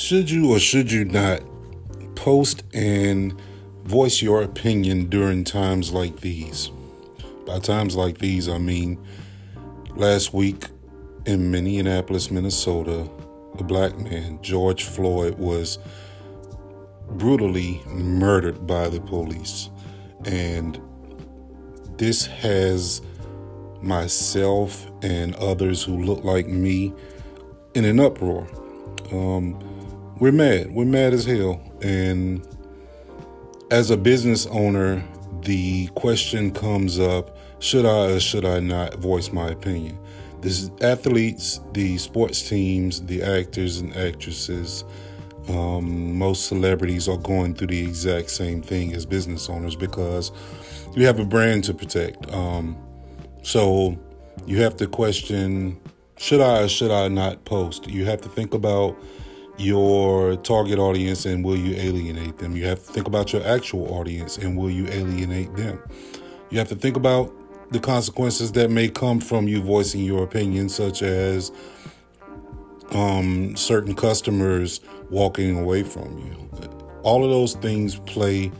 Should you or should you not post and voice your opinion during times like these? By times like these, I mean last week in Minneapolis, Minnesota, a black man, George Floyd, was brutally murdered by the police. And this has myself and others who look like me in an uproar. Um, we're mad. We're mad as hell. And as a business owner, the question comes up should I or should I not voice my opinion? The athletes, the sports teams, the actors and actresses, um, most celebrities are going through the exact same thing as business owners because you have a brand to protect. Um, so you have to question should I or should I not post? You have to think about your target audience and will you alienate them? You have to think about your actual audience and will you alienate them? You have to think about the consequences that may come from you voicing your opinion, such as um, certain customers walking away from you. All of those things play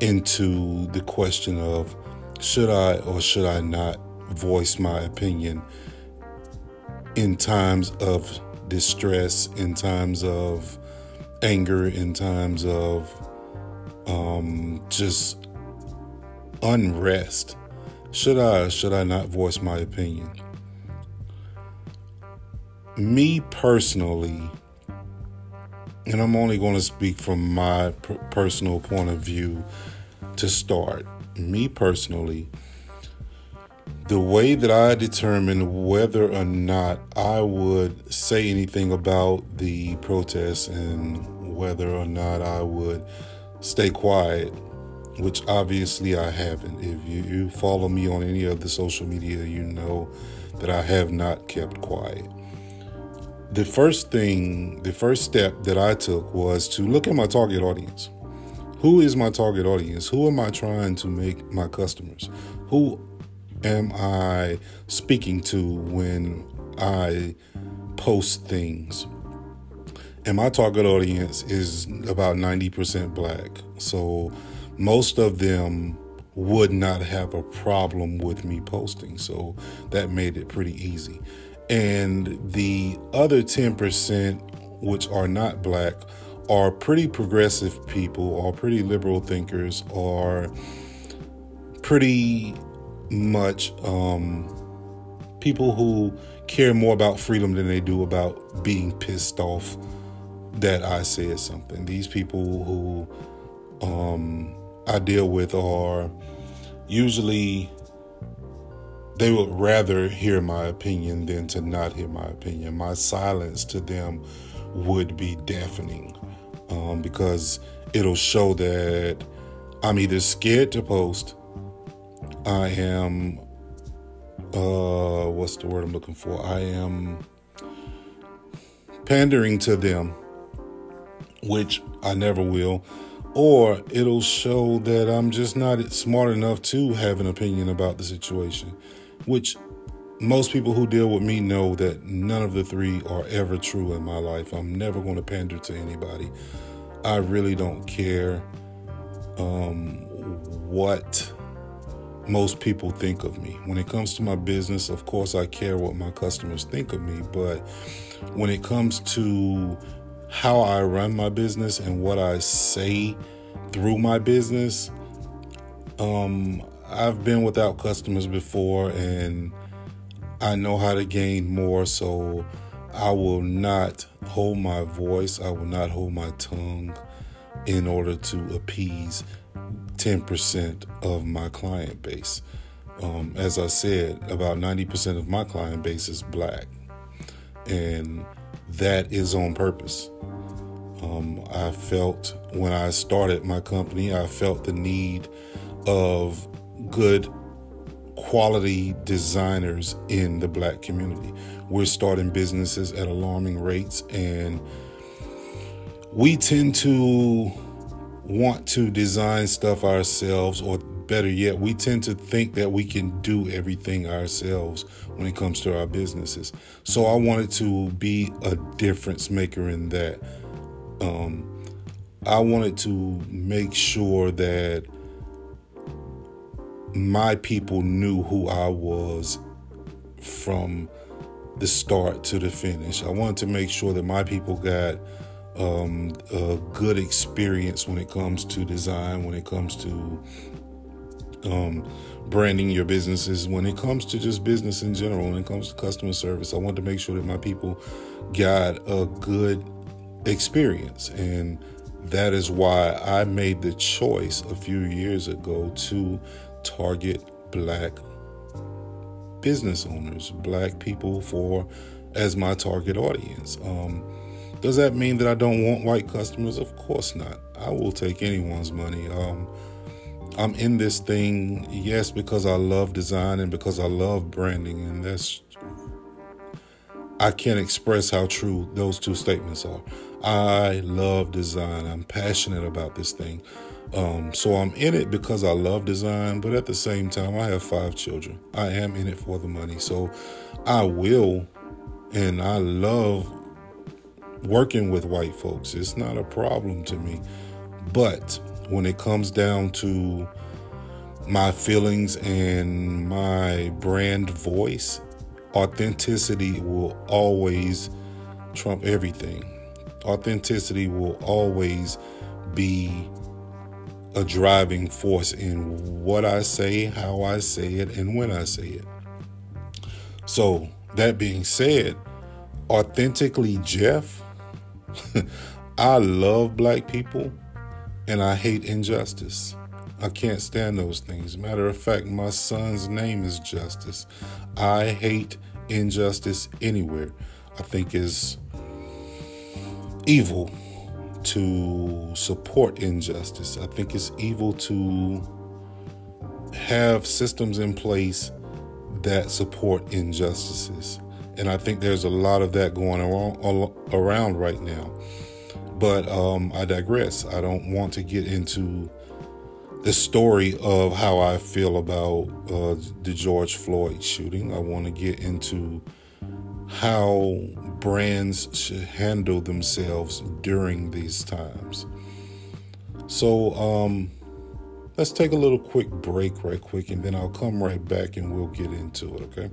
into the question of should I or should I not voice my opinion in times of distress, in times of anger, in times of um, just unrest. Should I should I not voice my opinion? Me personally, and I'm only going to speak from my personal point of view to start. Me personally, the way that I determine whether or not I would say anything about the protests and whether or not I would stay quiet, which obviously I haven't. If you, you follow me on any of the social media, you know that I have not kept quiet. The first thing, the first step that I took was to look at my target audience. Who is my target audience? Who am I trying to make my customers? Who am I speaking to when I post things? And my target audience is about 90% black. So most of them would not have a problem with me posting. So that made it pretty easy. And the other 10%, which are not black, are pretty progressive people, are pretty liberal thinkers, are pretty much um, people who care more about freedom than they do about being pissed off that I said something. These people who um, I deal with are usually they would rather hear my opinion than to not hear my opinion. My silence to them would be deafening um, because it'll show that I'm either scared to post I am uh what's the word I'm looking for? I am pandering to them, which I never will, or it'll show that I'm just not smart enough to have an opinion about the situation, which most people who deal with me know that none of the three are ever true in my life. I'm never going to pander to anybody. I really don't care um, what most people think of me. When it comes to my business, of course, I care what my customers think of me, but when it comes to how I run my business and what I say through my business, um, I've been without customers before and I know how to gain more, so I will not hold my voice, I will not hold my tongue in order to appease 10% of my client base. Um, as I said, about 90% of my client base is black, and that is on purpose. Um, I felt when I started my company, I felt the need of good quality designers in the black community. We're starting businesses at alarming rates, and we tend to want to design stuff ourselves, or better yet, we tend to think that we can do everything ourselves when it comes to our businesses. So I wanted to be a difference maker in that. Um, I wanted to make sure that my people knew who I was from the start to the finish. I wanted to make sure that my people got um, a good experience when it comes to design, when it comes to um, branding your businesses, when it comes to just business in general, when it comes to customer service. I wanted to make sure that my people got a good experience. And that is why I made the choice a few years ago to target black business owners, black people for as my target audience. Um, does that mean that I don't want white customers? Of course not. I will take anyone's money. Um, I'm in this thing, yes, because I love design and because I love branding, and that's I can't express how true those two statements are. I love design. I'm passionate about this thing. Um, so I'm in it because I love design, but at the same time, I have five children. I am in it for the money. So I will, and I love working with white folks. It's not a problem to me. But when it comes down to my feelings and my brand voice, authenticity will always trump everything. Authenticity will always be a driving force in what I say, how I say it, and when I say it. So, that being said, authentically Jeff, I love black people and I hate injustice. I can't stand those things. Matter of fact, my son's name is Justice. I hate injustice anywhere. I think is evil to support injustice. I think it's evil to have systems in place that support injustices. And I think there's a lot of that going around, around right now. But um, I digress. I don't want to get into the story of how I feel about uh, the George Floyd shooting. I want to get into how brands should handle themselves during these times. So, um, let's take a little quick break, right quick, and then I'll come right back and we'll get into it, okay?